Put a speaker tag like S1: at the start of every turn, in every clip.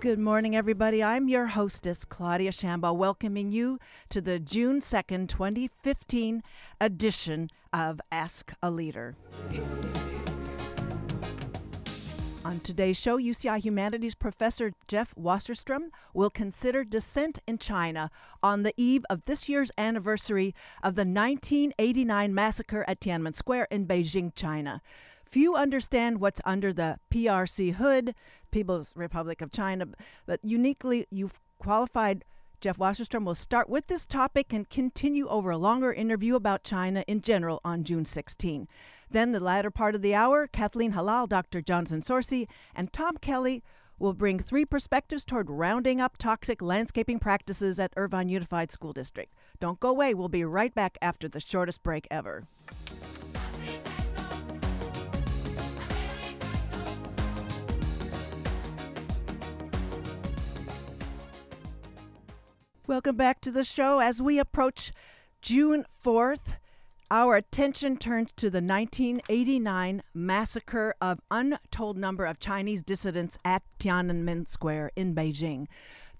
S1: Good morning, everybody. I'm your hostess, Claudia Shambaugh, welcoming you to the June 2nd, 2015 edition of Ask a Leader. On today's show, UCI Humanities professor Jeff Wasserstrom will consider dissent in China on the eve of this year's anniversary of the 1989 massacre at Tiananmen Square in Beijing, China. Few understand what's under the PRC hood, People's Republic of China, but uniquely, you've qualified Jeff Wasserstrom will start with this topic and continue over a longer interview about China in general on June 16. Then, the latter part of the hour, Kathleen Hallal, Dr. Jonathan Sorci, and Tom Kelly will bring three perspectives toward rounding up toxic landscaping practices at Irvine Unified School District. Don't go away. We'll be right back after the shortest break ever. Welcome back to the show. As we approach June 4th, our attention turns to the 1989 massacre of untold number of Chinese dissidents at Tiananmen Square in Beijing.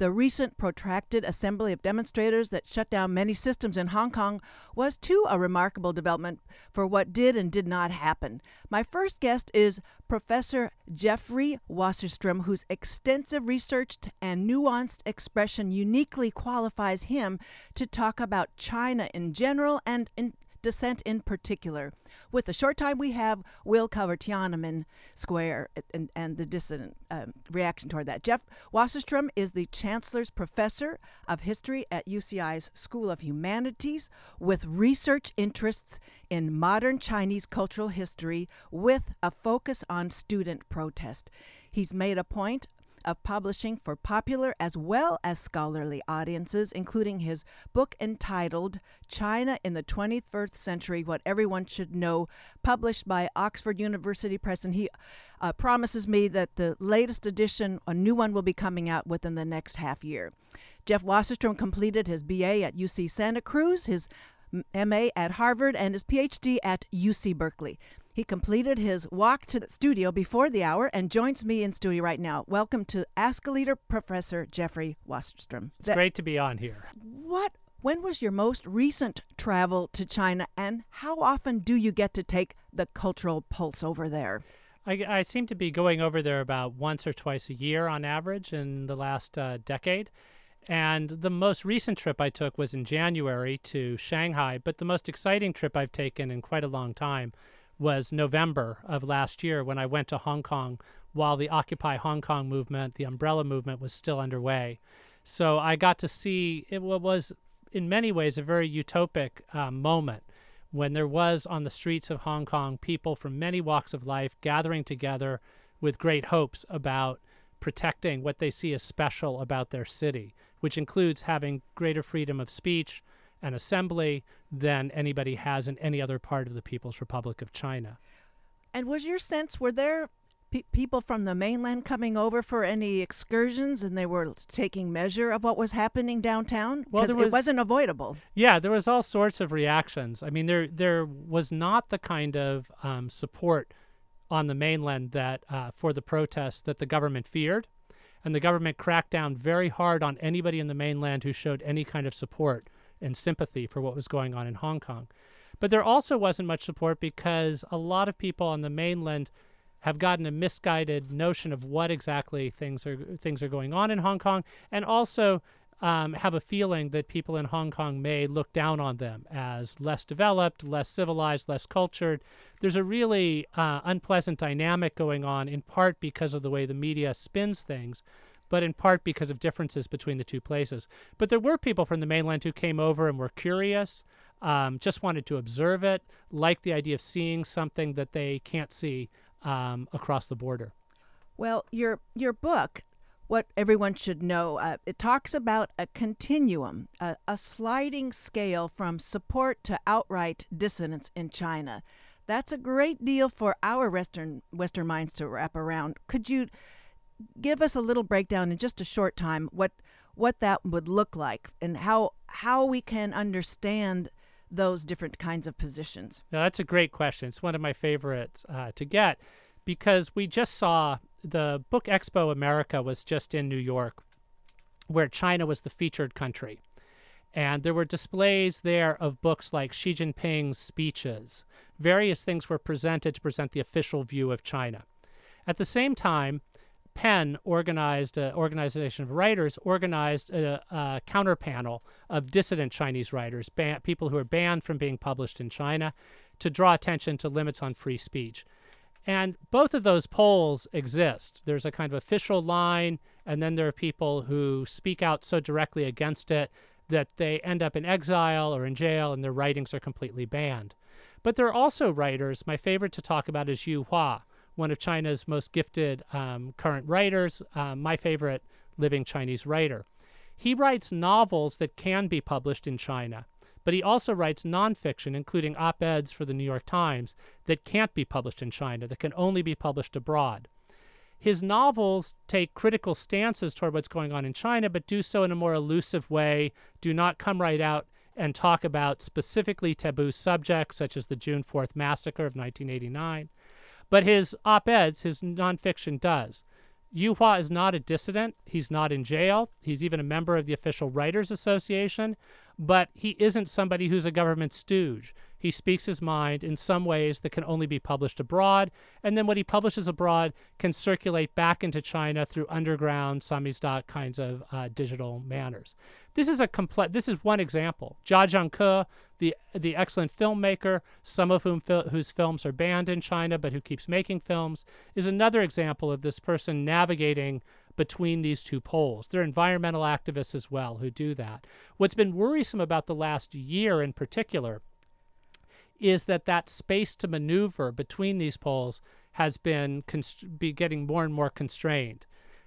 S1: The recent protracted assembly of demonstrators that shut down many systems in Hong Kong was too a remarkable development for what did and did not happen. My first guest is Professor Jeffrey Wasserstrom, whose extensive research and nuanced expression uniquely qualifies him to talk about China in general and in dissent in particular. With the short time we have, we'll cover Tiananmen Square and, and the dissident um, reaction toward that. Jeff Wasserstrom is the Chancellor's Professor of History at UCI's School of Humanities with research interests in modern Chinese cultural history with a focus on student protest. He's made a point of publishing for popular as well as scholarly audiences, including his book entitled China in the 21st Century What Everyone Should Know, published by Oxford University Press. And he uh, promises me that the latest edition, a new one, will be coming out within the next half year. Jeff Wasserstrom completed his BA at UC Santa Cruz, his MA at Harvard, and his PhD at UC Berkeley. He completed his walk to the studio before the hour and joins me in studio right now. Welcome to Ask a Leader, Professor Jeffrey Wasserstrom.
S2: It's that, great to be on here.
S1: What? When was your most recent travel to China, and how often do you get to take the cultural pulse over there?
S2: I, I seem to be going over there about once or twice a year on average in the last uh, decade. And the most recent trip I took was in January to Shanghai, but the most exciting trip I've taken in quite a long time was November of last year when I went to Hong Kong while the Occupy Hong Kong movement, the umbrella movement, was still underway. So I got to see it was, in many ways, a very utopic uh, moment when there was on the streets of Hong Kong people from many walks of life gathering together with great hopes about protecting what they see as special about their city, which includes having greater freedom of speech, and assembly than anybody has in any other part of the People's Republic of China.
S1: And was your sense, were there pe- people from the mainland coming over for any excursions and they were taking measure of what was happening downtown? Because well, was, it wasn't avoidable.
S2: Yeah, there was all sorts of reactions. I mean, there, there was not the kind of um, support on the mainland that uh, for the protests that the government feared. And the government cracked down very hard on anybody in the mainland who showed any kind of support and sympathy for what was going on in Hong Kong. But there also wasn't much support because a lot of people on the mainland have gotten a misguided notion of what exactly things are things are going on in Hong Kong, and also um, have a feeling that people in Hong Kong may look down on them as less developed, less civilized, less cultured. There's a really uh, unpleasant dynamic going on, in part because of the way the media spins things, but in part because of differences between the two places. But there were people from the mainland who came over and were curious, um, just wanted to observe it, like the idea of seeing something that they can't see um, across the border.
S1: Well, your your book, what everyone should know, uh, it talks about a continuum, a, a sliding scale from support to outright dissonance in China. That's a great deal for our Western Western minds to wrap around. Could you give us a little breakdown in just a short time what what that would look like and how how we can understand those different kinds of positions?
S2: Now, that's a great question. It's one of my favorites uh, to get because we just saw the Book Expo America was just in New York, where China was the featured country. And there were displays there of books like Xi Jinping's speeches. Various things were presented to present the official view of China. At the same time, PEN organized, an organization of writers, organized a, a counter panel of dissident Chinese writers, ban- people who are banned from being published in China, to draw attention to limits on free speech. And both of those poles exist. There's a kind of official line, and then there are people who speak out so directly against it that they end up in exile or in jail and their writings are completely banned. But there are also writers, my favorite to talk about is Yu Hua, one of China's most gifted um, current writers, um, my favorite living Chinese writer. He writes novels that can be published in China, but he also writes nonfiction, including op eds for the New York Times, that can't be published in China, that can only be published abroad. His novels take critical stances toward what's going on in China, but do so in a more elusive way, do not come right out and talk about specifically taboo subjects such as the June 4th massacre of 1989. But his op eds, his nonfiction, does. Yu Hua is not a dissident. He's not in jail. He's even a member of the Official Writers Association, but he isn't somebody who's a government stooge. He speaks his mind in some ways that can only be published abroad, and then what he publishes abroad can circulate back into China through underground samizdat kinds of uh, digital manners. This is a complete. This is one example. Jia Zhangke, the the excellent filmmaker, some of whom fil- whose films are banned in China, but who keeps making films, is another example of this person navigating between these two poles. There are environmental activists as well who do that. What's been worrisome about the last year in particular is that that space to maneuver between these poles has been be getting more and more constrained.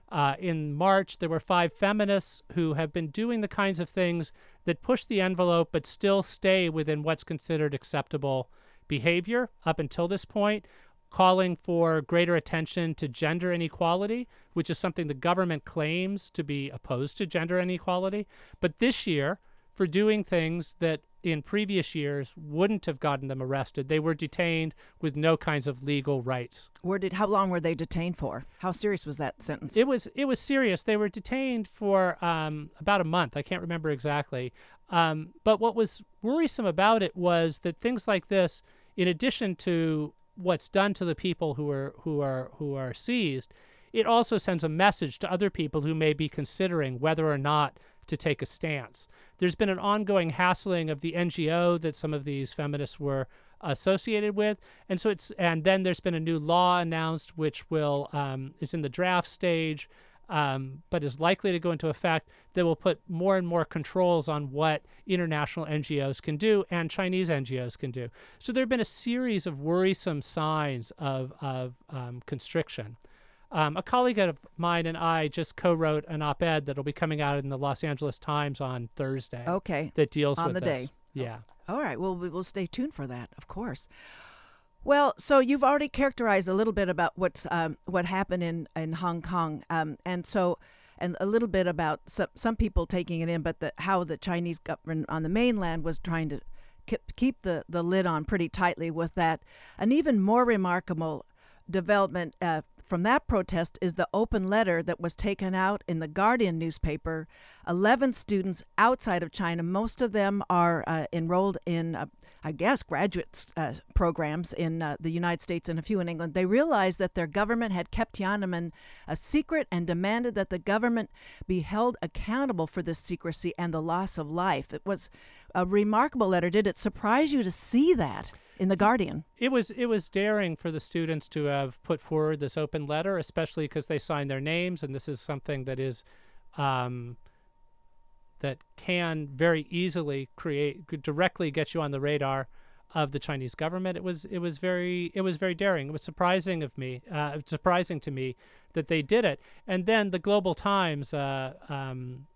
S2: Uh, in March, there were five feminists who have been doing the kinds of things that push the envelope but still stay within what's considered acceptable behavior up until this point, calling for greater attention to gender inequality, which is something the government claims to be opposed to gender inequality. But this year, for doing things that in previous years wouldn't have gotten them arrested. They were detained with no kinds of legal rights.
S1: Where did how long were they detained for? How serious was that sentence?
S2: It was it was serious. They were detained for um, about a month. I can't remember exactly. Um, but what was worrisome about it was that things like this, in addition to what's done to the people who are who are who are seized, it also sends a message to other people who may be considering whether or not to take a stance. There's been an ongoing hassling of the NGO that some of these feminists were associated with, and so it's and then there's been a new law announced which will um, is in the draft stage. Um, but is likely to go into effect that will put more and more controls on what international NGOs can do and Chinese NGOs can do. So there have been a series of worrisome signs of, of um, constriction. Um, a colleague of mine and I just co-wrote an op-ed that'll be coming out in the Los Angeles Times on Thursday.
S1: Okay.
S2: That deals
S1: on
S2: with
S1: the
S2: this.
S1: day.
S2: Yeah.
S1: All right. Well, we will stay tuned for that, of course. Well, so you've already characterized a little bit about what's um, what happened in in Hong Kong, um, and so and a little bit about some some people taking it in, but the, how the Chinese government on the mainland was trying to keep, keep the the lid on pretty tightly with that. An even more remarkable development uh, from that protest is the open letter that was taken out in the Guardian newspaper. 11 students outside of China, most of them are uh, enrolled in, uh, I guess, graduate uh, programs in uh, the United States and a few in England. They realized that their government had kept Tiananmen a secret and demanded that the government be held accountable for this secrecy and the loss of life. It was a remarkable letter. Did it surprise you to see that? In the Guardian.
S2: It was it was daring for the students to have put forward this open letter, especially because they signed their names, and this is something that is um, that can very easily create directly get you on the radar of the Chinese government. It was it was very it was very daring. It was surprising of me, uh, surprising to me that they did it. And then the Global Times, uh, um,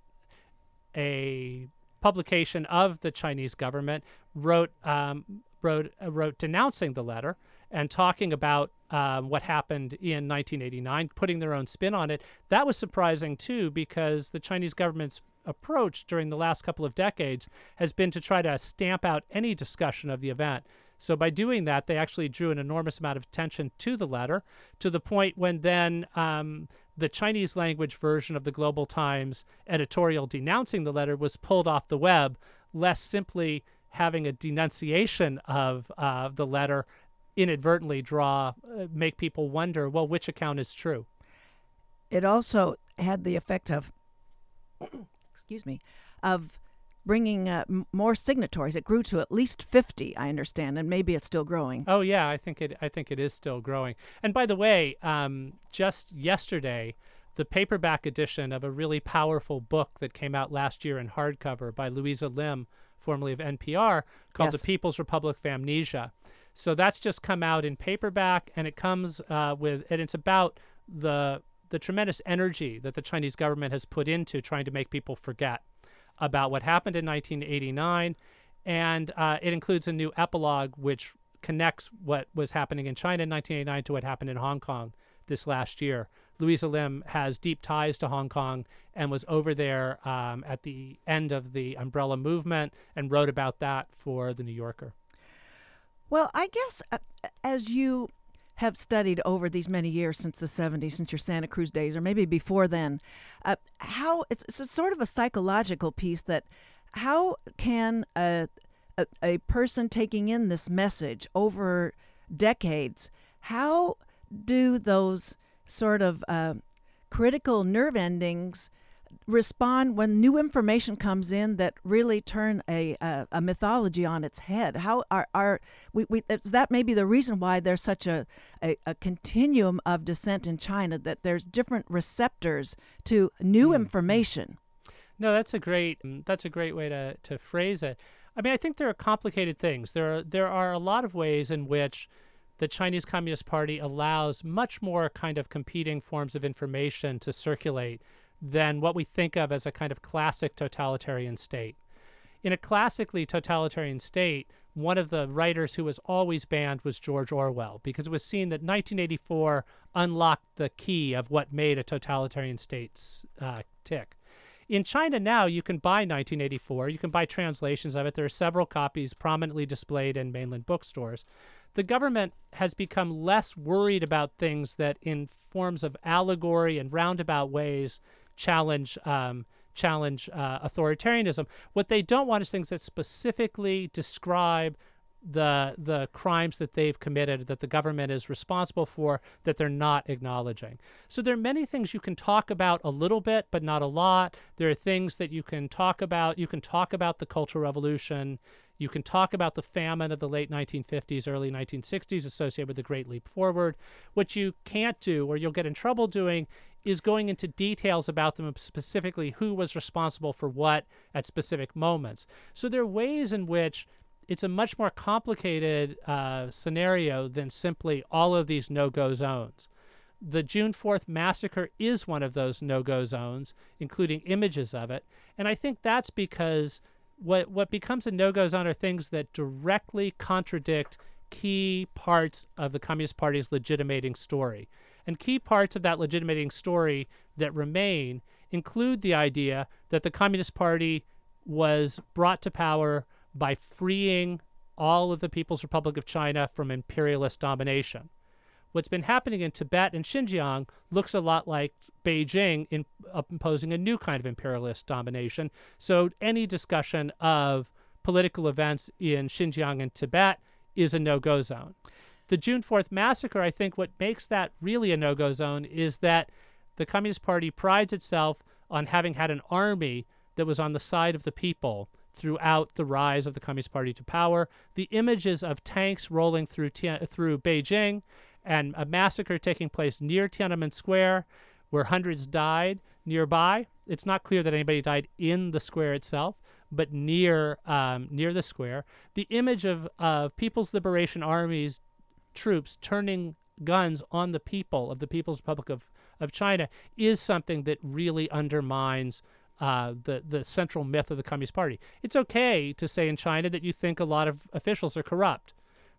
S2: a publication of the Chinese government, wrote um, wrote uh, wrote denouncing the letter and talking about um, what happened in 1989, putting their own spin on it. That was surprising too, because the Chinese government's approach during the last couple of decades has been to try to stamp out any discussion of the event, So by doing that, they actually drew an enormous amount of attention to the letter, to the point when then um, the Chinese language version of the Global Times editorial denouncing the letter was pulled off the web, less simply having a denunciation of uh, the letter inadvertently draw uh, make people wonder well which account is true?
S1: It also had the effect of excuse me of bringing uh, m- more signatories. It grew to at least 50 i understand and maybe it's still growing.
S2: Oh yeah i think it i think it is still growing. And by the way um, just yesterday the paperback edition of a really powerful book that came out last year in hardcover by louisa lim formerly of npr called
S1: Yes.
S2: the people's republic of amnesia so that's just come out in paperback, and it comes uh, with, and it's about the the tremendous energy that the Chinese government has put into trying to make people forget about what happened in 1989, and uh, it includes a new epilogue which connects what was happening in China in 1989 to what happened in Hong Kong this last year. Louisa Lim has deep ties to Hong Kong and was over there um, at the end of the umbrella movement and wrote about that for the New Yorker.
S1: Well, I guess uh, as you have studied over these many years since the 70s, since your Santa Cruz days, or maybe before then, uh, how it's, it's sort of a psychological piece that how can a, a, a person taking in this message over decades, how do those sort of uh, critical nerve endings respond when new information comes in that really turn a a, a mythology on its head how are are we, we is that maybe the reason why there's such a, a a continuum of dissent in China that there's different receptors to new information
S2: No, that's a great that's a great way to to phrase it. I mean, I think there are complicated things. There are there are a lot of ways in which the Chinese Communist Party allows much more kind of competing forms of information to circulate than what we think of as a kind of classic totalitarian state. In a classically totalitarian state, one of the writers who was always banned was George Orwell because it was seen that 1984 unlocked the key of what made a totalitarian state uh, tick. In China now, you can buy 1984. You can buy translations of it. There are several copies prominently displayed in mainland bookstores. The government has become less worried about things that, in forms of allegory and roundabout ways, challenge um, challenge uh, authoritarianism. What they don't want is things that specifically describe the the crimes that they've committed that the government is responsible for that they're not acknowledging. So there are many things you can talk about a little bit but not a lot. There are things that you can talk about. You can talk about the Cultural Revolution. You can talk about the famine of the late 1950s, early 1960s associated with the Great Leap Forward. What you can't do, or you'll get in trouble doing, is going into details about them, specifically who was responsible for what at specific moments. So there are ways in which it's a much more complicated uh, scenario than simply all of these no go zones. The June 4th massacre is one of those no go zones, including images of it. And I think that's because what, what becomes a no go zone are things that directly contradict key parts of the Communist Party's legitimating story. And key parts of that legitimating story that remain include the idea that the Communist Party was brought to power by freeing all of the People's Republic of China from imperialist domination. What's been happening in Tibet and Xinjiang looks a lot like Beijing in, uh, imposing a new kind of imperialist domination. So any discussion of political events in Xinjiang and Tibet is a no go zone. The June 4th massacre, I think what makes that really a no go zone is that the Communist Party prides itself on having had an army that was on the side of the people throughout the rise of the Communist Party to power. The images of tanks rolling through through Beijing and a massacre taking place near Tiananmen Square where hundreds died nearby. It's not clear that anybody died in the square itself, but near um, near the square. The image of of People's Liberation Army's troops turning guns on the people of the People's Republic of, of China is something that really undermines uh, the the central myth of the Communist Party. It's okay to say in China that you think a lot of officials are corrupt.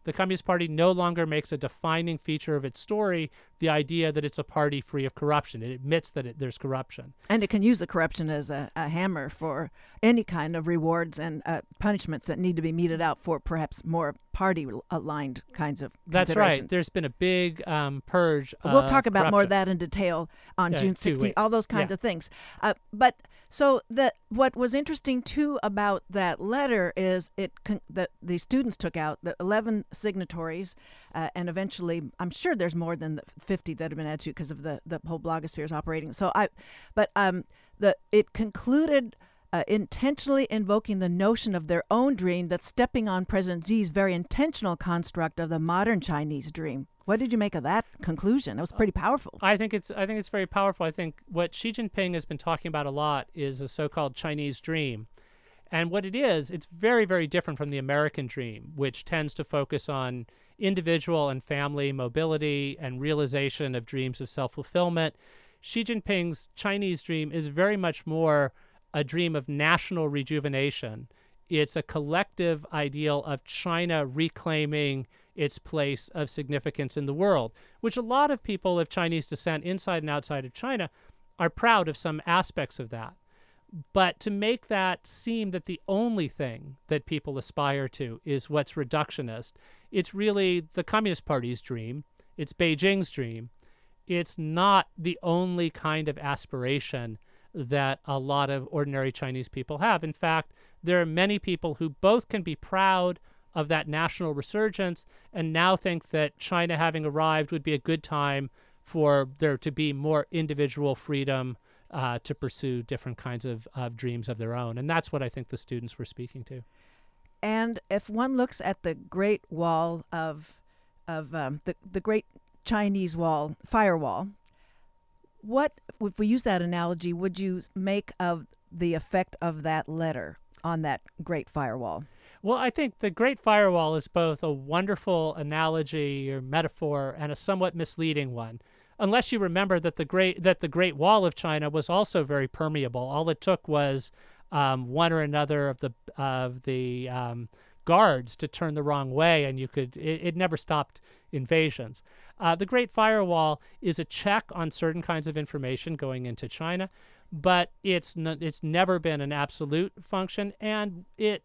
S2: The Communist Party no longer makes a defining feature of its story the idea that it's a party free of corruption. It admits that it, there's corruption.
S1: and it can use the corruption as a, a hammer for any kind of rewards and uh, punishments that need to be meted out for perhaps more Party aligned kinds of.
S2: That's right. There's been a big um, purge.
S1: We'll talk about
S2: corruption.
S1: more of that in detail on
S2: Yeah,
S1: June
S2: two
S1: 16th. All those kinds
S2: Yeah.
S1: of things. Uh, but so the what was interesting too about that letter is it con- that the students took out the 11 signatories, uh, and eventually I'm sure there's more than the 50 that have been added to because of the the whole blogosphere is operating. So I, but um, the it concluded. Uh, intentionally invoking the notion of their own dream that's stepping on President Xi's very intentional construct of the modern Chinese dream. What did you make of that conclusion? That was pretty powerful.
S2: I think it's I think it's very powerful. I think what Xi Jinping has been talking about a lot is a so-called Chinese dream. And what it is, it's very very different from the American dream, which tends to focus on individual and family mobility and realization of dreams of self-fulfillment. Xi Jinping's Chinese dream is very much more a dream of national rejuvenation. It's a collective ideal of China reclaiming its place of significance in the world, which a lot of people of Chinese descent inside and outside of China are proud of some aspects of that. But to make that seem that the only thing that people aspire to is what's reductionist, it's really the Communist Party's dream, it's Beijing's dream. It's not the only kind of aspiration that a lot of ordinary Chinese people have. In fact, there are many people who both can be proud of that national resurgence and now think that China having arrived would be a good time for there to be more individual freedom uh, to pursue different kinds of, of dreams of their own. And that's what I think the students were speaking to.
S1: And if one looks at the Great Wall of, of um, the the Great Chinese Wall, firewall, what if we use that analogy? Would you make of the effect of that letter on that Great Firewall?
S2: Well, I think the Great Firewall is both a wonderful analogy or metaphor and a somewhat misleading one. Unless you remember that the great that the Great Wall of China was also very permeable. All it took was um, one or another of the of the um, guards to turn the wrong way, and you could it, it never stopped invasions. Uh, the Great Firewall is a check on certain kinds of information going into China, but it's n- it's never been an absolute function, and it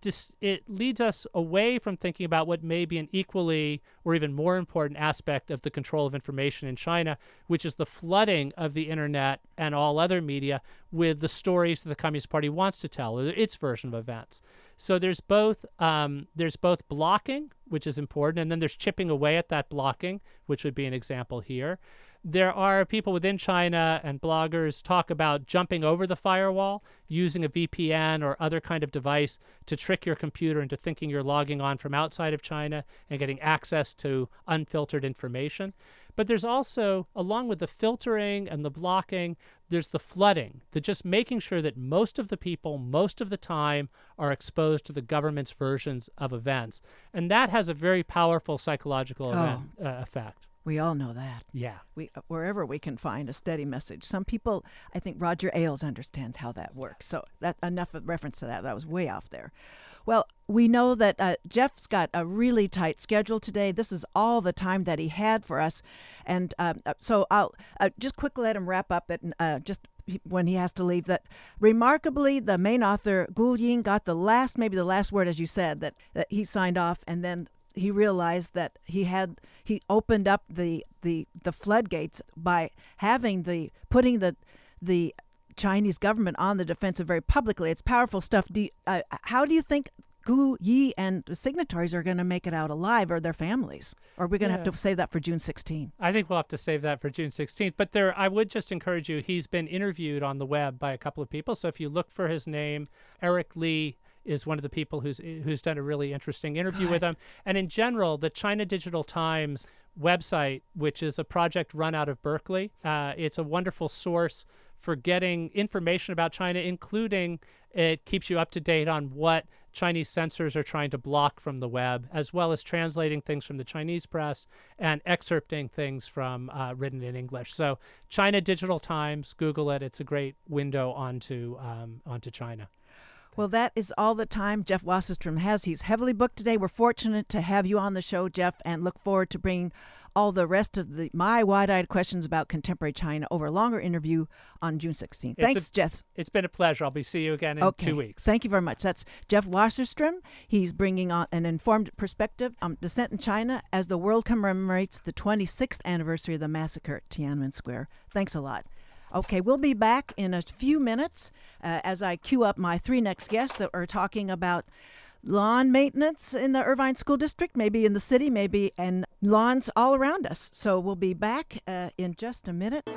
S2: dis- it leads us away from thinking about what may be an equally or even more important aspect of the control of information in China, which is the flooding of the internet and all other media with the stories that the Communist Party wants to tell, its version of events. So there's both um, there's both blocking, which is important, and then there's chipping away at that blocking, which would be an example here. There are people within China and bloggers talk about jumping over the firewall, using a VPN or other kind of device to trick your computer into thinking you're logging on from outside of China and getting access to unfiltered information. But there's also, along with the filtering and the blocking, there's the flooding, the just making sure that most of the people, most of the time, are exposed to the government's versions of events. And that has a very powerful psychological event, uh, effect.
S1: We all know that.
S2: Yeah.
S1: We uh, wherever we can find a steady message. Some people, I think Roger Ailes understands how that works. So that enough of reference to that. That was way off there. Well, we know that uh, Jeff's got a really tight schedule today. This is all the time that he had for us, and um, uh, so I'll uh, just quickly let him wrap up it. Uh, just when he has to leave, that remarkably, the main author Gu Yi got the last, maybe the last word, as you said, that that he signed off, and then he realized that he had he opened up the the the floodgates by having the putting the the Chinese government on the defensive very publicly. It's powerful stuff. Do you, uh, how do you think Gu Yi and the signatories are going to make it out alive, or their families? Or are we going to
S2: Yeah.
S1: have to save that for June 16?
S2: I think we'll have to save that for June 16th. But there, I would just encourage you. He's been interviewed on the web by a couple of people. So if you look for his name, Eric Lee is one of the people who's who's done a really interesting interview with him. And in general, the China Digital Times website, which is a project run out of Berkeley, uh, it's a wonderful source for getting information about China, including it keeps you up to date on what Chinese censors are trying to block from the web, as well as translating things from the Chinese press and excerpting things from uh, written in English. So, China Digital Times, Google it. It's a great window onto um, onto China.
S1: Well, that is all the time Jeff Wasserstrom has. He's heavily booked today. We're fortunate to have you on the show, Jeff, and look forward to bringing all the rest of the my wide-eyed questions about contemporary China over a longer interview on June 16th.
S2: It's
S1: Thanks,
S2: a-
S1: Jeff.
S2: It's been a pleasure. I'll be see you again in
S1: Okay.
S2: two weeks.
S1: Thank you very much. That's Jeff Wasserstrom. He's bringing on an informed perspective on dissent in China as the world commemorates the 26th anniversary of the massacre at Tiananmen Square. Thanks a lot. Okay, we'll be back in a few minutes uh, as I queue up my three next guests that are talking about lawn maintenance in the Irvine School District, maybe in the city, maybe, and lawns all around us. So we'll be back uh, in just a minute.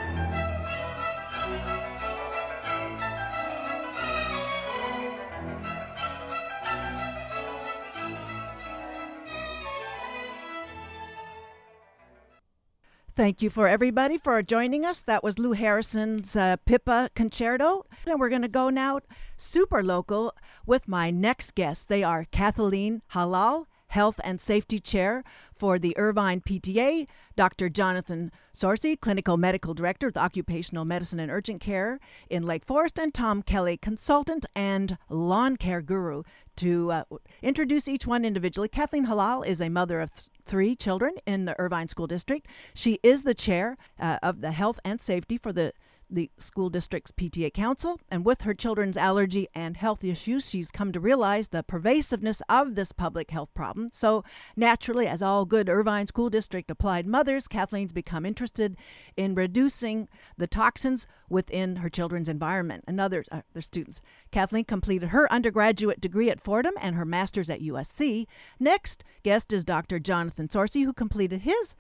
S1: Thank you for everybody for joining us. That was Lou Harrison's uh, Pipa Concerto. And we're going to go now super local with my next guests. They are Kathleen Hallal, Health and Safety Chair for the Irvine PTA, Dr. Jonathan Sorci, Clinical Medical Director with Occupational Medicine and Urgent Care in Lake Forest, and Tom Kelly, Consultant and Lawn Care Guru. To uh, introduce each one individually, Kathleen Hallal is a mother of th- three children in the Irvine School District. She is the chair uh, of the Health and Safety for the the school district's PTA council, and with her children's allergy and health issues, she's come to realize the pervasiveness of this public health problem. So, naturally, as all good Irvine School District applied mothers, Kathleen's become interested in reducing the toxins within her children's environment and other uh, their students. Kathleen completed her undergraduate degree at Fordham and her master's at USC. Next guest is Dr. Jonathan Sorci, who completed his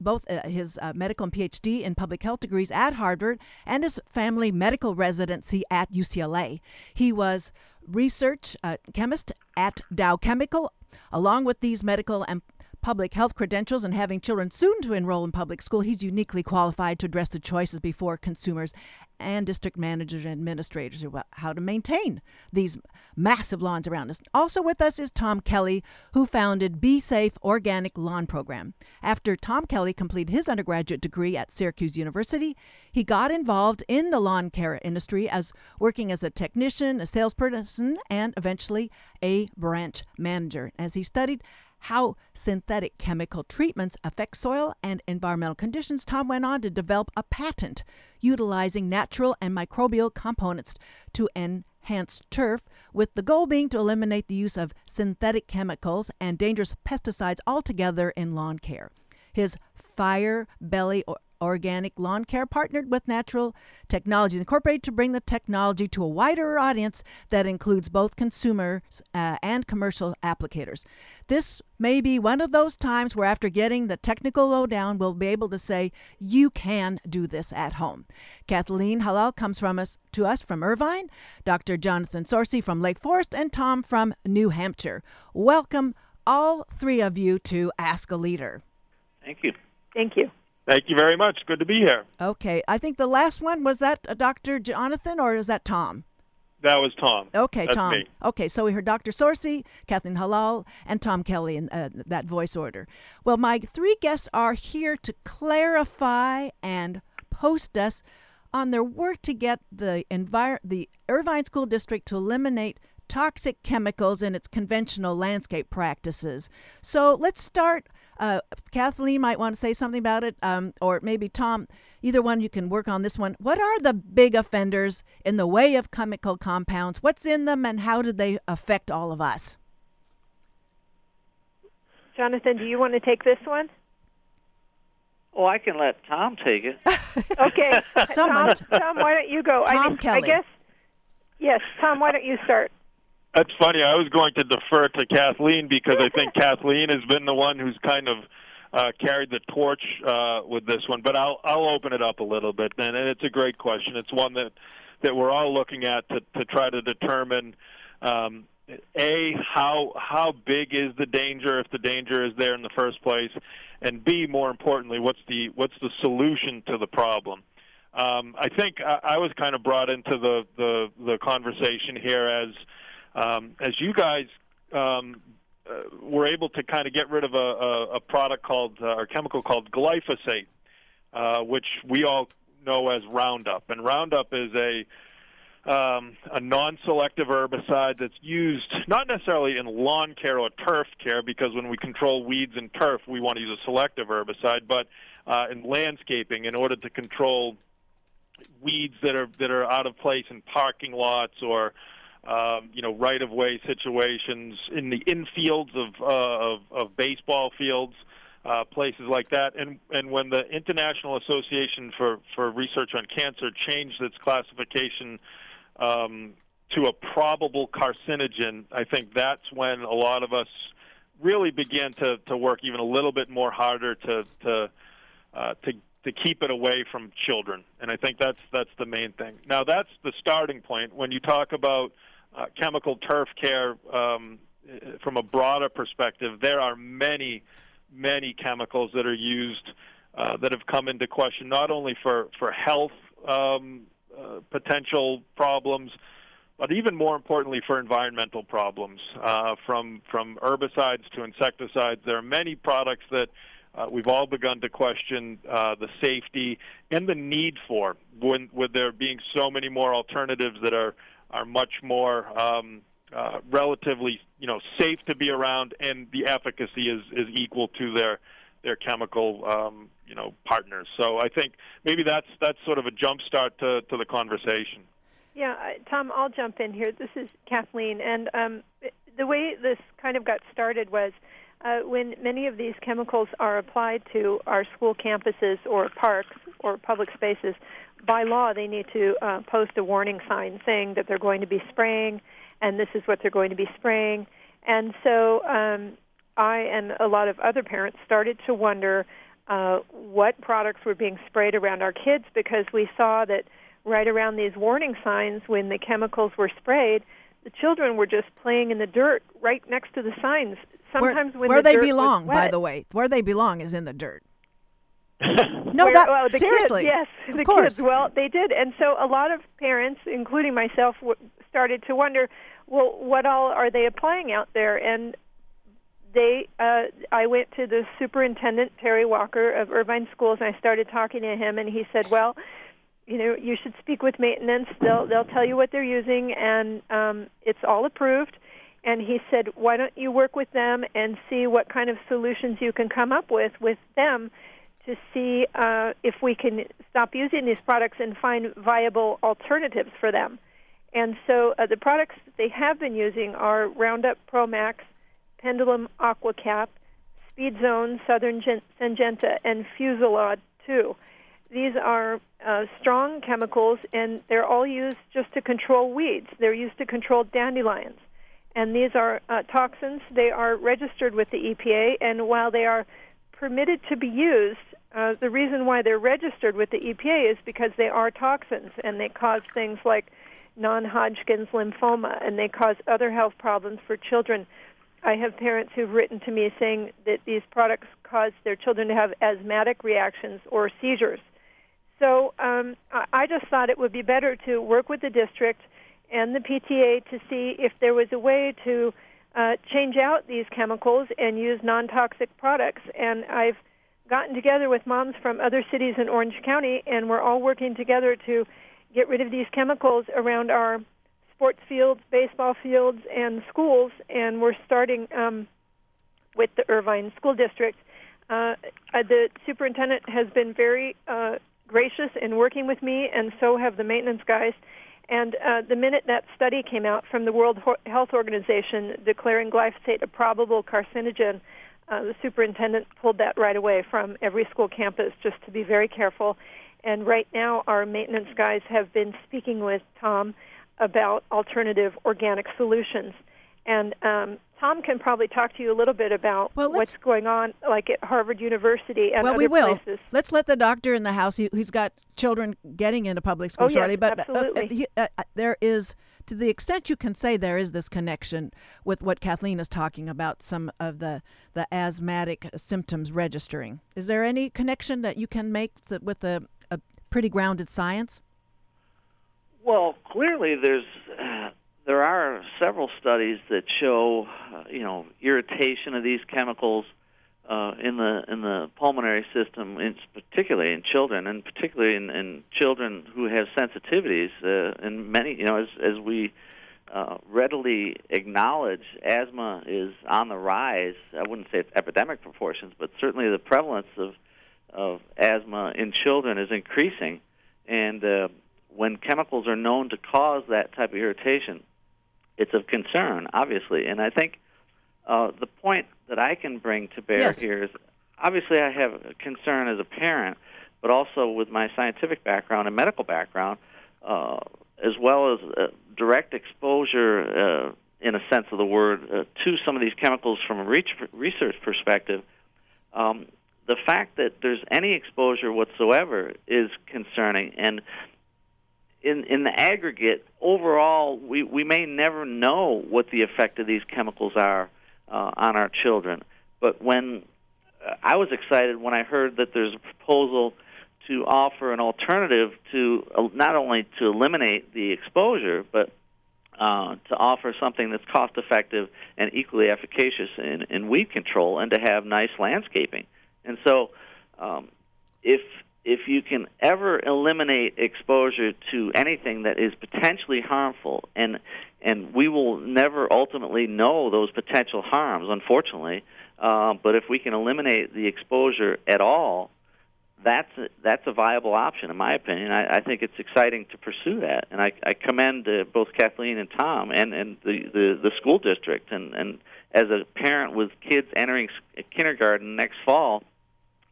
S1: both uh, his uh, medical and PhD in public health degrees at Harvard and his family medical residency at UCLA. He was research uh, chemist at Dow Chemical, along with these medical and public health credentials and having children soon to enroll in public school, he's uniquely qualified to address the choices before consumers and district managers and administrators about how to maintain these massive lawns around us. Also with us is Tom Kelly, who founded BeeSafe Organic Lawn Program. After Tom Kelly completed his undergraduate degree at Syracuse University, he got involved in the lawn care industry as working as a technician, a salesperson, and eventually a branch manager. As he studied how synthetic chemical treatments affect soil and environmental conditions, Tom went on to develop a patent utilizing natural and microbial components to enhance turf, with the goal being to eliminate the use of synthetic chemicals and dangerous pesticides altogether in lawn care. His Fire Belly Organic Lawn Care partnered with Natural Technologies Incorporated to bring the technology to a wider audience that includes both consumers uh, and commercial applicators. This may be one of those times where, after getting the technical lowdown, we'll be able to say, You can do this at home. Kathleen Hallal comes from us to us from Irvine, Dr. Jonathan Sorci from Lake Forest, and Tom from New Hampshire. Welcome, all three of you, to Ask a Leader.
S3: Thank you.
S4: Thank you.
S3: Thank you very much. Good to be here.
S1: Okay, I think the last one was that uh, Dr. Jonathan or is that Tom?
S3: That was Tom.
S1: Okay,
S3: That's
S1: Tom.
S3: me.
S1: Okay, so we heard Dr. Sorci, Kathleen Hallal, and Tom Kelly in uh, that voice order. Well, my three guests are here to clarify and post us on their work to get the envir- the Irvine School District to eliminate toxic chemicals in its conventional landscape practices. So let's start. Uh, Kathleen might want to say something about it, um, or maybe Tom. Either one, you can work on this one. What are the big offenders in the way of chemical compounds? What's in them, and how do they affect all of us?
S4: Jonathan, do you want to take this one?
S3: Oh, I can let Tom take it.
S4: Okay. Tom, Tom, why don't you go? I,
S1: Tom
S4: mean,
S1: Kelly.
S4: I guess. Yes, Tom, why don't you start?
S3: That's funny. I was going to defer to Kathleen because I think Kathleen has been the one who's kind of uh, carried the torch uh, with this one. But I'll I'll open it up a little bit, and it's a great question. It's one that that we're all looking at to to try to determine. Um, a how how big is the danger if the danger is there in the first place, and B more importantly what's the what's the solution to the problem. Um, I think I, I was kind of brought into the the, the conversation here as um, as you guys um, uh, were able to kind of get rid of a, a, a product called uh, or chemical called glyphosate, uh, which we all know as Roundup, and Roundup is a um, a non-selective herbicide that's used not necessarily in lawn care or turf care, because when we control weeds in turf, we want to use a selective herbicide, but uh, in landscaping in order to control weeds that are that are out of place in parking lots or um, you know right of way situations in the infields of, uh, of of baseball fields uh, places like that. And and when the International Association for for Research on Cancer changed its classification um, to a probable carcinogen, I think that's when a lot of us really began to to work even a little bit more harder to to uh, to to keep it away from children. And I think that's that's the main thing. Now that's the starting point. When you talk about uh, chemical turf care um, from a broader perspective, there are many many chemicals that are used uh, that have come into question not only for for health um, uh, potential problems, but even more importantly for environmental problems. Uh, from from herbicides to insecticides, there are many products that uh, we've all begun to question uh, the safety and the need for, when, with there being so many more alternatives that are are much more um, uh, relatively, you know, safe to be around, and the efficacy is is equal to their their chemical, um, you know, partners. So I think maybe that's that's sort of a jump start to to the conversation.
S4: Yeah, Tom, I'll jump in here. This is Kathleen, and um, the way this kind of got started was uh, when many of these chemicals are applied to our school campuses or parks or public spaces. By law, they need to uh, post a warning sign saying that they're going to be spraying and this is what they're going to be spraying. And so um, I and a lot of other parents started to wonder uh, what products were being sprayed around our kids because we saw that right around these warning signs when the chemicals were sprayed, the children were just playing in the dirt right next to the signs. Sometimes
S1: where,
S4: when
S1: where
S4: the
S1: they
S4: dirt
S1: belong,
S4: was
S1: by the way, where they belong is in the dirt. No,
S4: Where-
S1: that
S4: well, the
S1: seriously.
S4: Kids, yes,
S1: of
S4: the
S1: course.
S4: kids. Well, they did, and so a lot of parents, including myself, w- started to wonder, well, what all are they applying out there? And they, uh, I went to the superintendent Terry Walker of Irvine Schools, and I started talking to him, and he said, well. You know, you should speak with maintenance. They'll they'll tell you what they're using, and um, it's all approved. And he said, why don't you work with them and see what kind of solutions you can come up with with them to see uh, if we can stop using these products and find viable alternatives for them. And so uh, the products that they have been using are Roundup Pro Max, Pendulum AquaCap, Speed Zone, Southern Gen- Syngenta, and Fusilade 2. These are uh, strong chemicals, and they're all used just to control weeds. They're used to control dandelions. And these are uh, toxins. They are registered with the EPA, and while they are permitted to be used, uh, the reason why they're registered with the EPA is because they are toxins and they cause things like non Hodgkin's lymphoma and they cause other health problems for children. I have parents who've written to me saying that these products cause their children to have asthmatic reactions or seizures. So um, I I just thought it would be better to work with the district and the PTA to see if there was a way to uh, change out these chemicals and use non-toxic products. And I've gotten together with moms from other cities in Orange County, and we're all working together to get rid of these chemicals around our sports fields, baseball fields, and schools. And we're starting um, with the Irvine School District. Uh, uh, the superintendent has been very uh, gracious in working with me, and so have the maintenance guys. And uh, the minute that study came out from the World Health Organization declaring glyphosate a probable carcinogen, uh, the superintendent pulled that right away from every school campus just to be very careful. And right now, our maintenance guys have been speaking with Tom about alternative organic solutions. And um, Tom can probably talk to you a little bit about
S1: Well,
S4: what's going on, like at Harvard University and
S1: well,
S4: other
S1: we will.
S4: places.
S1: Let's let the doctor in the house. He, he's got children getting into public school
S4: Oh, yes,
S1: but uh, uh,
S4: absolutely.
S1: he- uh, uh, there is, to the extent you can say, there is this connection with what Kathleen is talking about. Some of the the asthmatic symptoms registering. Is there any connection that you can make to, with a, a pretty grounded science?
S5: Well, clearly there's there are several studies that show uh, you know irritation of these chemicals uh, in the in the pulmonary system, in, particularly in children, and particularly in, in children who have sensitivities. Uh, and many, you know, as as we uh, readily acknowledge, asthma is on the rise. I wouldn't say it's epidemic proportions, but certainly the prevalence of of asthma in children is increasing. And uh, when chemicals are known to cause that type of irritation, it's of concern, obviously. And I think uh, the point that I can bring to bear
S1: Yes.
S5: here is obviously I have a concern as a parent, but also with my scientific background and medical background, uh, as well as uh, direct exposure, uh, in a sense of the word, uh, to some of these chemicals from a reach, research perspective. Um, the fact that there's any exposure whatsoever is concerning, and in in the aggregate, overall, we we may never know what the effect of these chemicals are uh, on our children. But when uh, I was excited when I heard that there's a proposal to offer an alternative to uh, not only to eliminate the exposure, but uh, to offer something that's cost effective and equally efficacious in, in weed control and to have nice landscaping. And so, um, if if you can ever eliminate exposure to anything that is potentially harmful, and and we will never ultimately know those potential harms, unfortunately, uh, but if we can eliminate the exposure at all, that's a, that's a viable option, in my opinion. I, I think it's exciting to pursue that, and I, I commend uh, both Kathleen and Tom and and the, the the school district. And and as a parent with kids entering kindergarten next fall,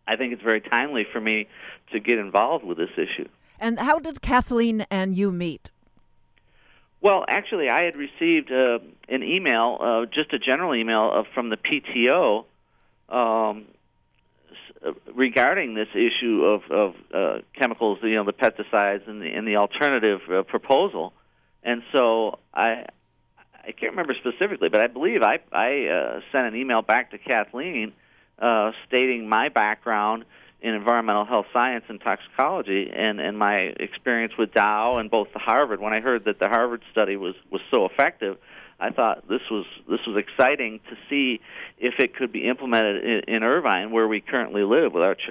S5: I think it's very timely for me to get involved with this issue.
S1: And how did Kathleen and you meet?
S5: Well, actually, I had received uh, an email, uh, just a general email uh, from the PTO um, s- uh, regarding this issue of, of uh, chemicals, you know, the pesticides and the, and the alternative uh, proposal. And so I, I can't remember specifically, but I believe I, I uh, sent an email back to Kathleen uh, stating my background in environmental health science and toxicology and, and my experience with Dow and both the Harvard. When I heard that the Harvard study was, was so effective, I thought this was this was exciting to see if it could be implemented in, in Irvine, where we currently live with our ch-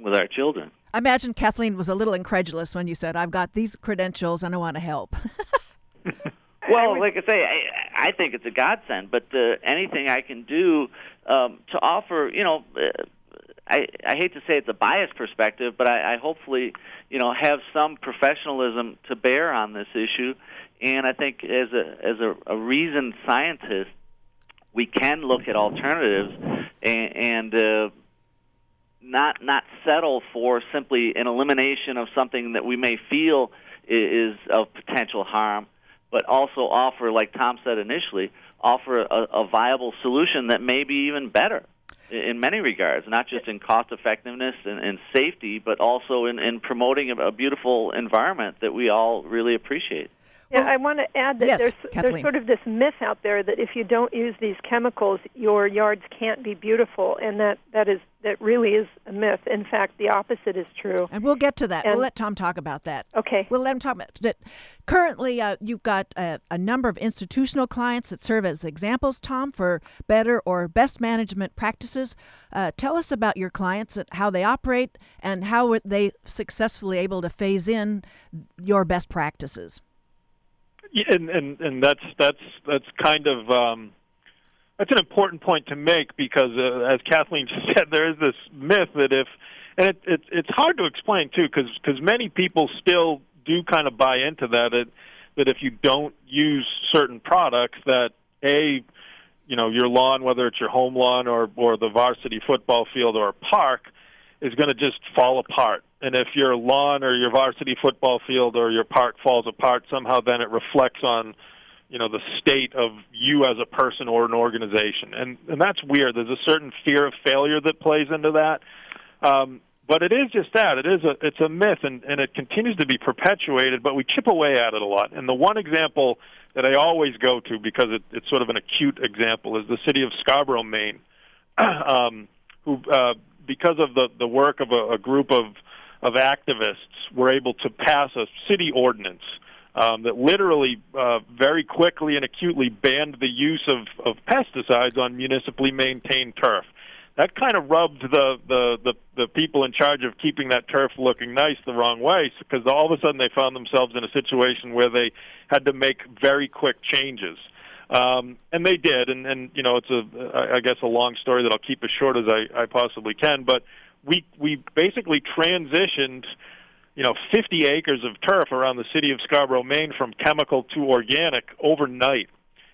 S5: with our children.
S1: I imagine Kathleen was a little incredulous when you said, I've got these credentials and I want to help.
S5: Well, like I say, I, I think it's a godsend. But uh, anything I can do um, to offer, you know, uh, I, I hate to say it's a biased perspective, but I, I hopefully, you know, have some professionalism to bear on this issue. And I think as a as a, a reasoned scientist, we can look at alternatives and, and uh, not not settle for simply an elimination of something that we may feel is of potential harm, but also offer, like Tom said initially, offer a, a viable solution that may be even better in many regards, not just in cost effectiveness and, and safety, but also in, in promoting a, a beautiful environment that we all really appreciate.
S4: Yeah,
S1: Well,
S4: I want to add that
S1: yes,
S4: there's
S1: Kathleen.
S4: there's sort of this myth out there that if you don't use these chemicals, your yards can't be beautiful, and that that is that really is a myth. In fact, the opposite is true.
S1: and we'll get to that. we'll let Tom talk about that.
S4: Okay.
S1: We'll let him talk about that. Currently, uh, you've got a, a number of institutional clients that serve as examples, Tom, for better or best management practices. Uh, tell us about your clients and how they operate and how were they successfully able to phase in your best practices.
S3: And, and and that's that's that's kind of um, that's an important point to make because, uh, as Kathleen said, there is this myth that if and it, it it's hard to explain too because many people still do kind of buy into that it, that if you don't use certain products that a you know your lawn whether it's your home lawn or or the varsity football field or a park is going to just fall apart. And if your lawn or your varsity football field or your park falls apart, somehow then it reflects on, you know, the state of you as a person or an organization. And and that's weird. There's a certain fear of failure that plays into that. Um, but it is just that. It is a it's a myth and, and it continues to be perpetuated, but we chip away at it a lot. And the one example that I always go to because it, it's sort of an acute example is the city of Scarborough, Maine. um, who uh, because of the, the work of a, a group of, of activists, were able to pass a city ordinance um, that literally, uh, very quickly and acutely banned the use of, of pesticides on municipally maintained turf. that kind of rubbed the, the the the people in charge of keeping that turf looking nice the wrong way because all of a sudden they found themselves in a situation where they had to make very quick changes. Um, and they did, and, and you know it's a I guess a long story that I'll keep as short as I, I possibly can. But we we basically transitioned, you know, 50 acres of turf around the city of Scarborough, Maine, from chemical to organic overnight.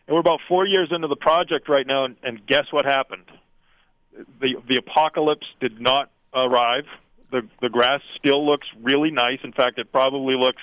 S3: And we're about four years into the project right now, and, and guess what happened? The the apocalypse did not arrive. The the grass still looks really nice. In fact, it probably looks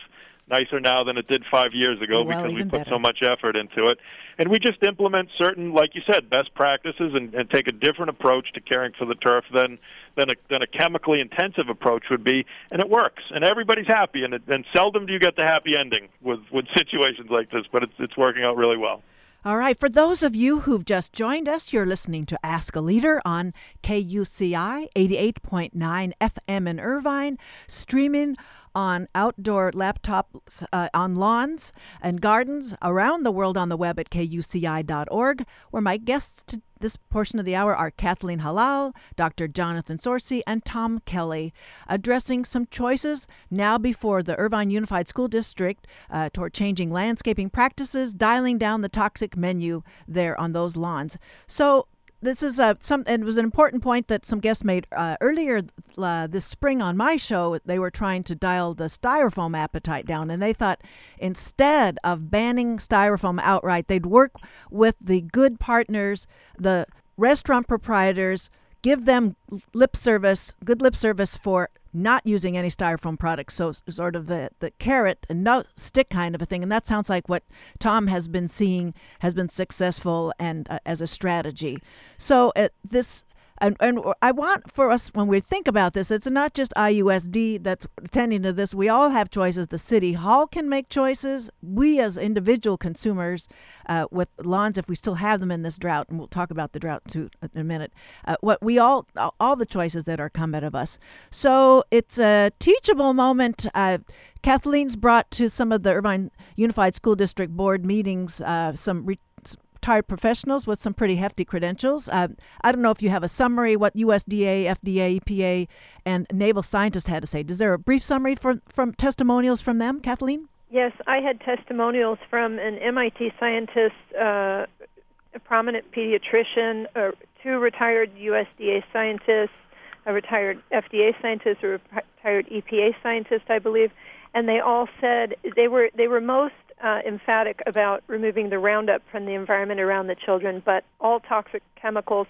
S3: nicer now than it did five years ago
S1: well,
S3: because we put
S1: better.
S3: so much effort into it. And we just implement certain, like you said, best practices and, and take a different approach to caring for the turf than than a, than a chemically intensive approach would be, and it works, and everybody's happy. And, it, and seldom do you get the happy ending with with situations like this, but it's it's working out really well.
S1: All right. For those of you who've just joined us, you're listening to Ask a Leader on KUCI 88.9 FM in Irvine, streaming on outdoor laptops uh, on lawns and gardens around the world on the web at kuci.org, where my guests this portion of the hour are Kathleen Hallal, Dr. Jonathan Sorci, and Tom Kelly, addressing some choices now before the Irvine Unified School District uh, toward changing landscaping practices, dialing down the toxic menu there on those lawns. So this is a some it was an important point that some guests made uh, earlier uh, this spring on my show they were trying to dial the styrofoam appetite down and they thought instead of banning styrofoam outright they'd work with the good partners the restaurant proprietors give them lip service good lip service for not using any styrofoam products so sort of the, the carrot and no stick kind of a thing and that sounds like what tom has been seeing has been successful and uh, as a strategy. So uh, this and, and I want for us when we think about this, it's not just IUSD that's attending to this. We all have choices. The city hall can make choices. We as individual consumers uh, with lawns, if we still have them in this drought, and we'll talk about the drought too in a minute. Uh, what we all all the choices that are come out of us. So it's a teachable moment. Uh, Kathleen's brought to some of the Irvine Unified School District Board meetings uh, some. Re- retired professionals with some pretty hefty credentials. Uh, I don't know if you have a summary what USDA, FDA, EPA, and naval scientists had to say. Is there a brief summary from from testimonials from them, Kathleen?
S4: Yes, I had testimonials from an MIT scientist, uh, a prominent pediatrician, uh, two retired USDA scientists, a retired FDA scientist, a retired EPA scientist, I believe, and they all said they were they were most uh, emphatic about removing the Roundup from the environment around the children, but all toxic chemicals,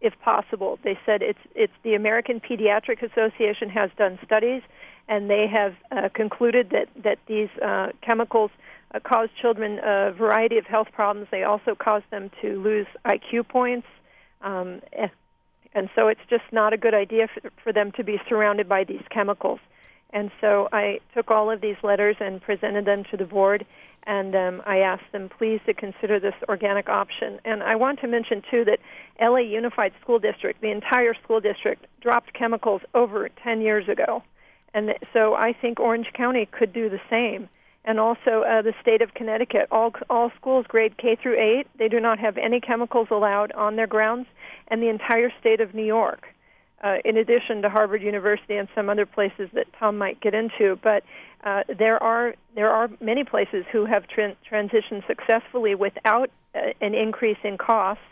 S4: if possible. They said it's it's the American Pediatric Association has done studies, and they have uh, concluded that that these uh, chemicals uh, cause children a variety of health problems. They also cause them to lose IQ points. Um, and so it's just not a good idea for, for them to be surrounded by these chemicals. And so I took all of these letters and presented them to the board, and um, I asked them please to consider this organic option. And I want to mention too that LA Unified School District, the entire school district, dropped chemicals over 10 years ago, and so I think Orange County could do the same. And also uh, the state of Connecticut, all all schools grade K through 8, they do not have any chemicals allowed on their grounds, and the entire state of New York. Uh, in addition to Harvard University and some other places that Tom might get into. But uh, there are there are many places who have tra- transitioned successfully without uh, an increase in costs,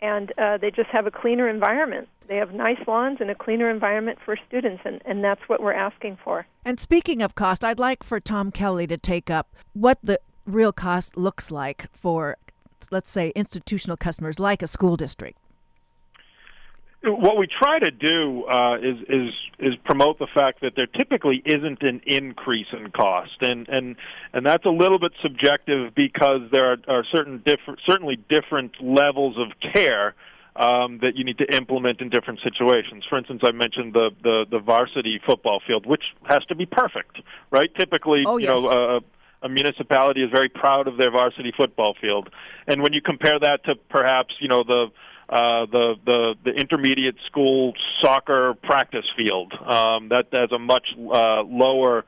S4: and uh, they just have a cleaner environment. They have nice lawns and a cleaner environment for students, and, and that's what we're asking for.
S1: And speaking of cost, I'd like for Tom Kelly to take up what the real cost looks like for, let's say, institutional customers like a school district
S3: what we try to do uh, is is is promote the fact that there typically isn't an increase in cost, and and and that's a little bit subjective because there are, are certain different certainly different levels of care um, that you need to implement in different situations. For instance, I mentioned the, the the varsity football field, which has to be perfect, right? Typically,
S1: oh,
S3: you know. Uh, a municipality is very proud of their varsity football field, and when you compare that to perhaps you know the uh, the the the intermediate school soccer practice field. Um, that has a much uh, lower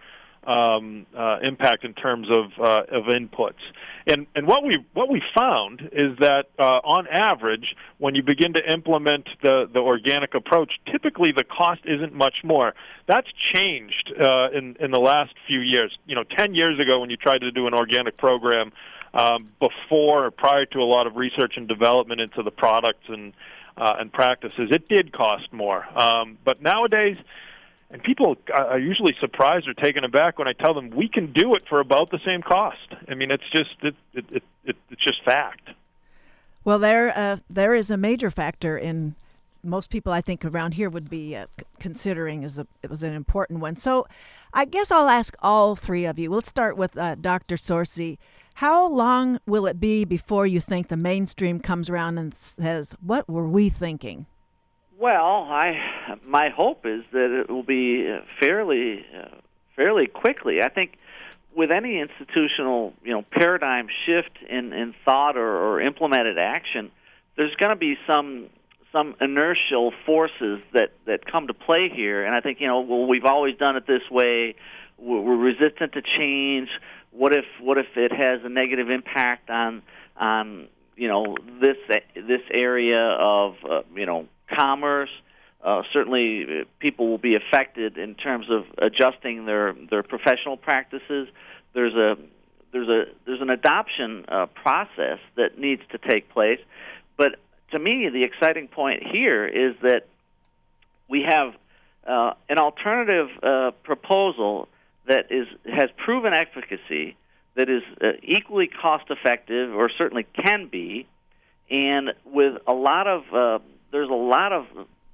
S3: um, uh, impact in terms of uh, of inputs. And and what we what we found is that uh, on average, when you begin to implement the the organic approach, typically the cost isn't much more. That's changed uh, in in the last few years. You know, ten years ago when you tried to do an organic program, um, before or prior to a lot of research and development into the products and uh, and practices, it did cost more. Um, but nowadays and people are usually surprised or taken aback when I tell them we can do it for about the same cost. I mean, it's just it, it, it, it it's just fact.
S1: Well, there uh, there is a major factor in most people I think around here would be uh, considering as a it was an important one. So, I guess I'll ask all three of you. Let's start with uh, Dr. Sorci. How long will it be before you think the mainstream comes around and says, "What were we thinking"?
S5: Well, I my hope is that it will be fairly uh, fairly quickly. I think with any institutional you know paradigm shift in in thought or, or implemented action, there's going to be some some inertial forces that that come to play here. And I think you know well we've always done it this way. We're, we're resistant to change. What if what if it has a negative impact on on you know this this area of uh, you know commerce. Uh, certainly, uh, people will be affected in terms of adjusting their their professional practices. There's a there's a there's an adoption uh, process that needs to take place. But to me, the exciting point here is that we have uh, an alternative uh, proposal that is has proven efficacy, that is uh, equally cost effective, or certainly can be, and with a lot of uh, there's a lot of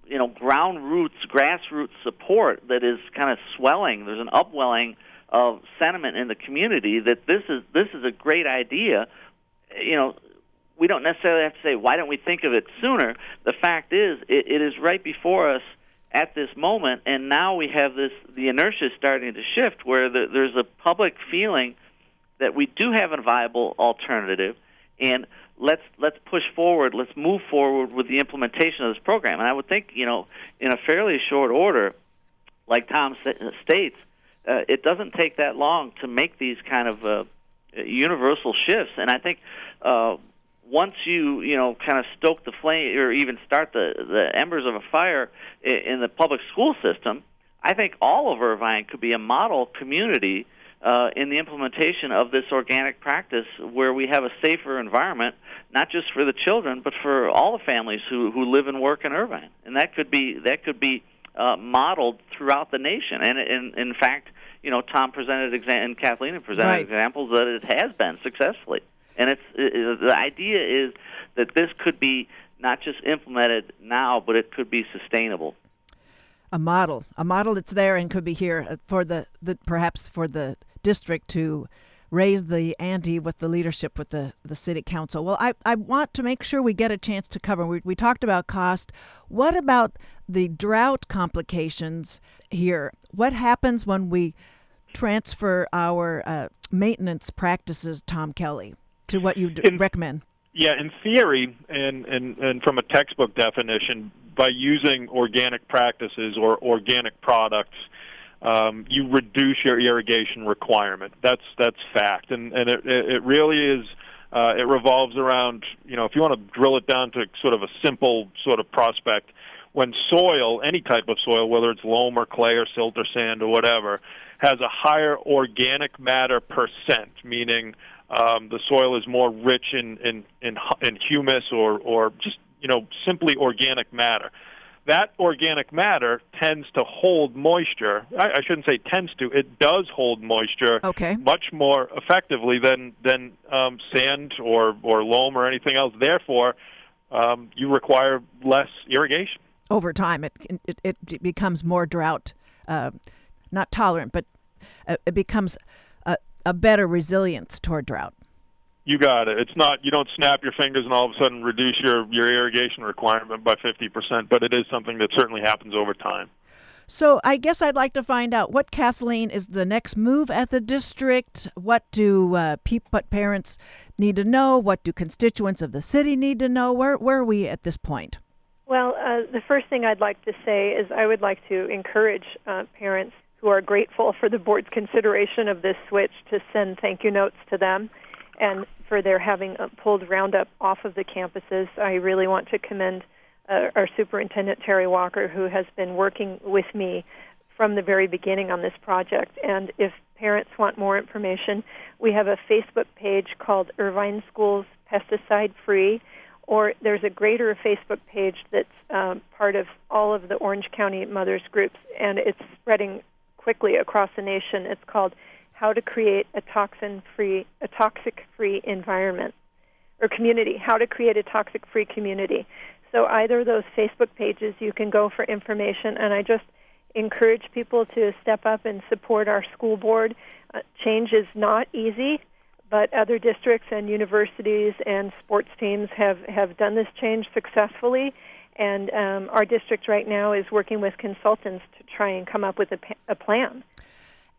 S5: you know ground roots, grassroots support that is kind of swelling. There's an upwelling of sentiment in the community that this is this is a great idea. You know, we don't necessarily have to say why don't we think of it sooner. The fact is, it, it is right before us at this moment, and now we have this the inertia is starting to shift where the, there's a public feeling that we do have a viable alternative, and let's let's push forward. Let's move forward with the implementation of this program. And I would think, you know, in a fairly short order, like Tom states, uh, it doesn't take that long to make these kind of uh, universal shifts. And I think uh, once you you know kind of stoke the flame or even start the the embers of a fire in, in the public school system, I think all of Irvine could be a model community uh, in the implementation of this organic practice where we have a safer environment, not just for the children, but for all the families who, who live and work in Irvine. And that could be, that could be uh, modeled throughout the nation. And in, in fact, you know, Tom presented exa- and Kathleen presented
S1: right.
S5: examples that it has been successfully. And it's it, the idea is that this could be not just implemented now, but it could be sustainable
S1: a model, a model that's there and could be here for the, the perhaps for the district to raise the ante with the leadership with the, the city council. Well, I, I want to make sure we get a chance to cover. We, we talked about cost. What about the drought complications here? What happens when we transfer our uh, maintenance practices, Tom Kelly, to what you recommend?
S3: Yeah, in theory, and, and, and from a textbook definition, by using organic practices or organic products, um, you reduce your irrigation requirement. That's that's fact, and and it it really is. Uh, it revolves around you know if you want to drill it down to sort of a simple sort of prospect. When soil, any type of soil, whether it's loam or clay or silt or sand or whatever, has a higher organic matter percent, meaning um, the soil is more rich in, in, in, in humus or, or just you know simply organic matter that organic matter tends to hold moisture. I, I shouldn't say tends to; it does hold moisture
S1: okay.
S3: much more effectively than than um, sand or or loam or anything else. Therefore, um, you require less irrigation.
S1: Over time, it it, it becomes more drought, uh, not tolerant, but uh, it becomes a, a better resilience toward drought.
S3: You got it. It's not you don't snap your fingers and all of a sudden reduce your your irrigation requirement by 50%, but it is something that certainly happens over time.
S1: So I guess I'd like to find out what Kathleen is the next move at the district. What do uh, pe- what parents need to know? What do constituents of the city need to know? Where where are we at this point?
S4: Well, uh, the first thing I'd like to say is I would like to encourage uh, parents who are grateful for the board's consideration of this switch to send thank you notes to them and for their having uh, pulled Roundup off of the campuses. I really want to commend uh, our superintendent, Terry Walker, who has been working with me from the very beginning on this project. And if parents want more information, we have a Facebook page called Irvine Schools Pesticide Free, or there's a greater Facebook page that's um, part of all of the Orange County mothers groups, and it's spreading quickly across the nation. It's called How to Create a Toxin Free, a Toxic Free Environment or Community. How to Create a Toxic Free Community. So either of those Facebook pages, you can go for information, and I just encourage people to step up and support our school board. Uh, change is not easy, but other districts and universities and sports teams have, have done this change successfully. And um, our district right now is working with consultants to try and come up with a, a plan.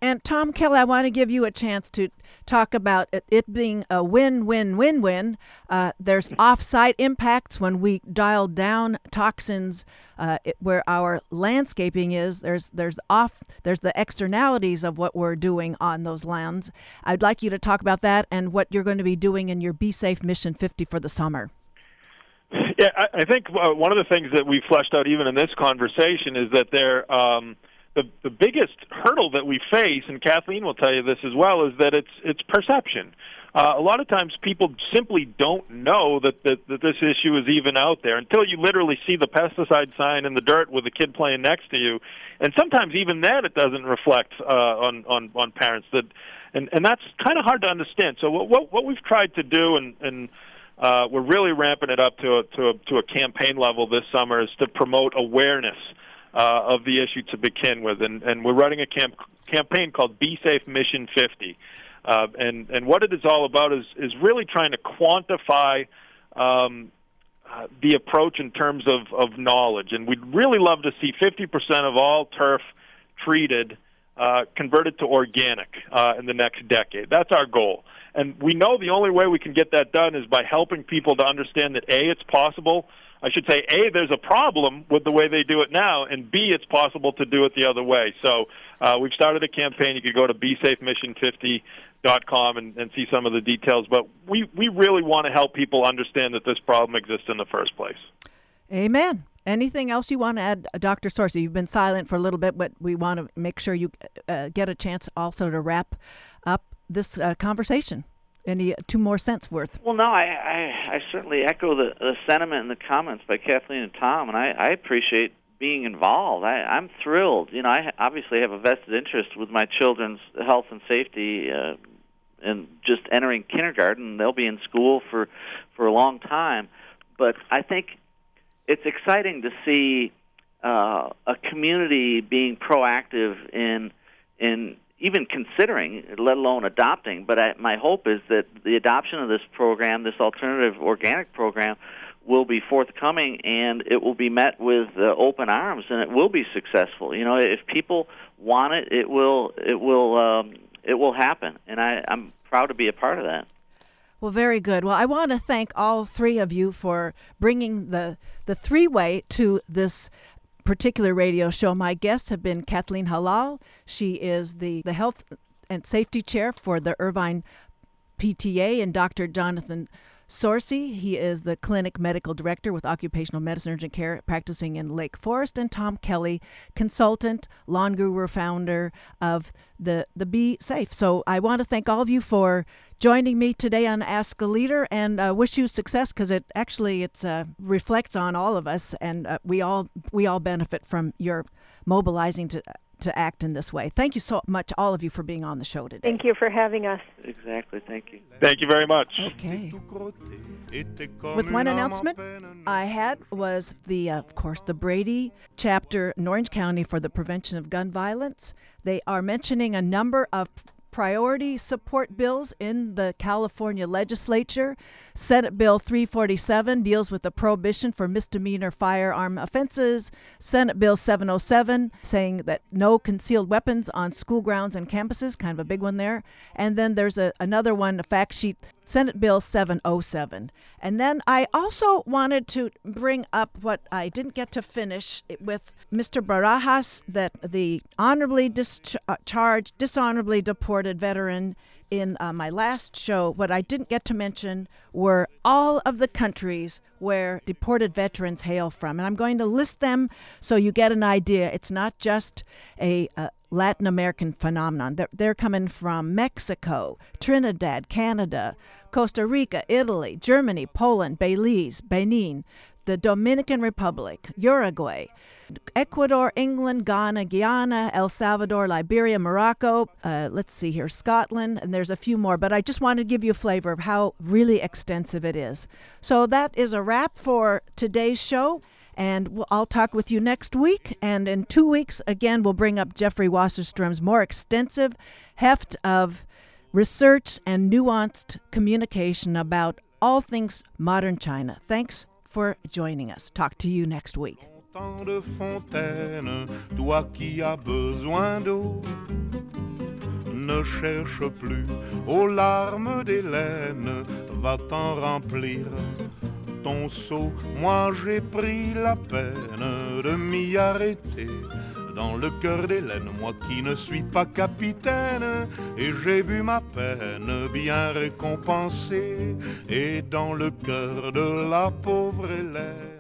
S1: And Tom Kelly, I want to give you a chance to talk about it, being a win-win-win-win. Uh, there's off-site impacts when we dial down toxins uh, it, where our landscaping is. There's there's off there's the externalities of what we're doing on those lands. I'd like you to talk about that and what you're going to be doing in your BeeSafe Mission 50 for the summer.
S3: Yeah, I, I think uh, one of the things that we fleshed out even in this conversation is that there. Um, the the biggest hurdle that we face, and Kathleen will tell you this as well, is that it's it's perception. Uh, a lot of times people simply don't know that, that that this issue is even out there until you literally see the pesticide sign in the dirt with a kid playing next to you, and sometimes even then it doesn't reflect uh, on on on parents that, and and that's kind of hard to understand. So what what, what we've tried to do, and and uh, we're really ramping it up to a, to a, to a campaign level this summer, is to promote awareness uh, of the issue to begin with, and, and we're running a camp, campaign called BeeSafe Mission 50. Uh, and and what it is all about is is really trying to quantify um, uh, the approach in terms of, of knowledge, and we'd really love to see 50% of all turf treated uh, converted to organic uh, in the next decade. That's our goal. And we know the only way we can get that done is by helping people to understand that A, it's possible, I should say, A, there's a problem with the way they do it now, and B, it's possible to do it the other way. So uh, we've started a campaign. You could go to BeeSafeMission50.com and, and see some of the details. But we, we really want to help people understand that this problem exists in the first place.
S1: Amen. Anything else you want to add, uh, Dr. Sorci? You've been silent for a little bit, but we want to make sure you uh, get a chance also to wrap up this uh, conversation any two more cents worth.
S5: Well, no, I, I, I certainly echo the, the sentiment and the comments by Kathleen and Tom, and I, I appreciate being involved. I, I'm thrilled. You know, I obviously have a vested interest with my children's health and safety, uh, and just entering kindergarten. They'll be in school for for a long time, but I think it's exciting to see uh, a community being proactive in in even considering, let alone adopting. But I, my hope is that the adoption of this program, this alternative organic program, will be forthcoming and it will be met with uh, open arms and it will be successful. You know, if people want it, it will it will um, it will happen, and I, I'm proud to be a part of that.
S1: Well, very good. Well, I want to thank all three of you for bringing the the three way to this particular radio show, my guests have been Kathleen Hallal. She is the, the health and safety chair for the Irvine PTA, and Dr. Jonathan Sorci. He is the clinic medical director with occupational medicine urgent care practicing in Lake Forest, and Tom Kelly, consultant, lawn guru founder of the the BeeSafe. So I want to thank all of you for joining me today on Ask a Leader, and uh, wish you success because it actually it's uh, reflects on all of us, and uh, we all we all benefit from your mobilizing to to act in this way. Thank you so much, all of you, for being on the show today.
S4: Thank you for having us.
S5: Exactly. Thank you.
S3: Thank you very much.
S1: Okay. With one announcement I had was the, uh, of course, the Brady chapter in Orange County for the prevention of gun violence. They are mentioning a number of priority support bills in the California legislature. Senate Bill 347 deals with the prohibition for misdemeanor firearm offenses. Senate Bill 707 saying that no concealed weapons on school grounds and campuses, kind of a big one there. And then there's a, another one, a fact sheet Senate Bill 707. And then I also wanted to bring up what I didn't get to finish with Mr. Barajas that the honorably discharged, dishonorably deported veteran in uh, my last show, what I didn't get to mention were all of the countries where deported veterans hail from. And I'm going to list them so you get an idea. It's not just a, a Latin American phenomenon. They're, they're coming from Mexico, Trinidad, Canada, Costa Rica, Italy, Germany, Poland, Belize, Benin, the Dominican Republic, Uruguay, Ecuador, England, Ghana, Guyana, El Salvador, Liberia, Morocco, uh, let's see here, Scotland, and there's a few more, but I just wanted to give you a flavor of how really extensive it is. So that is a wrap for today's show. And we'll, I'll talk with you next week. And in two weeks, again, we'll bring up Jeffrey Wasserstrom's more extensive heft of research and nuanced communication about all things modern China. Thanks for joining us. Talk to you next week. de fontaine, toi qui as besoin d'eau, ne cherche plus aux larmes d'Hélène, va t'en remplir Moi j'ai pris la peine de m'y arrêter. Dans le cœur d'Hélène, moi qui ne suis pas capitaine, et j'ai vu ma peine bien récompensée, et dans le cœur de la pauvre Hélène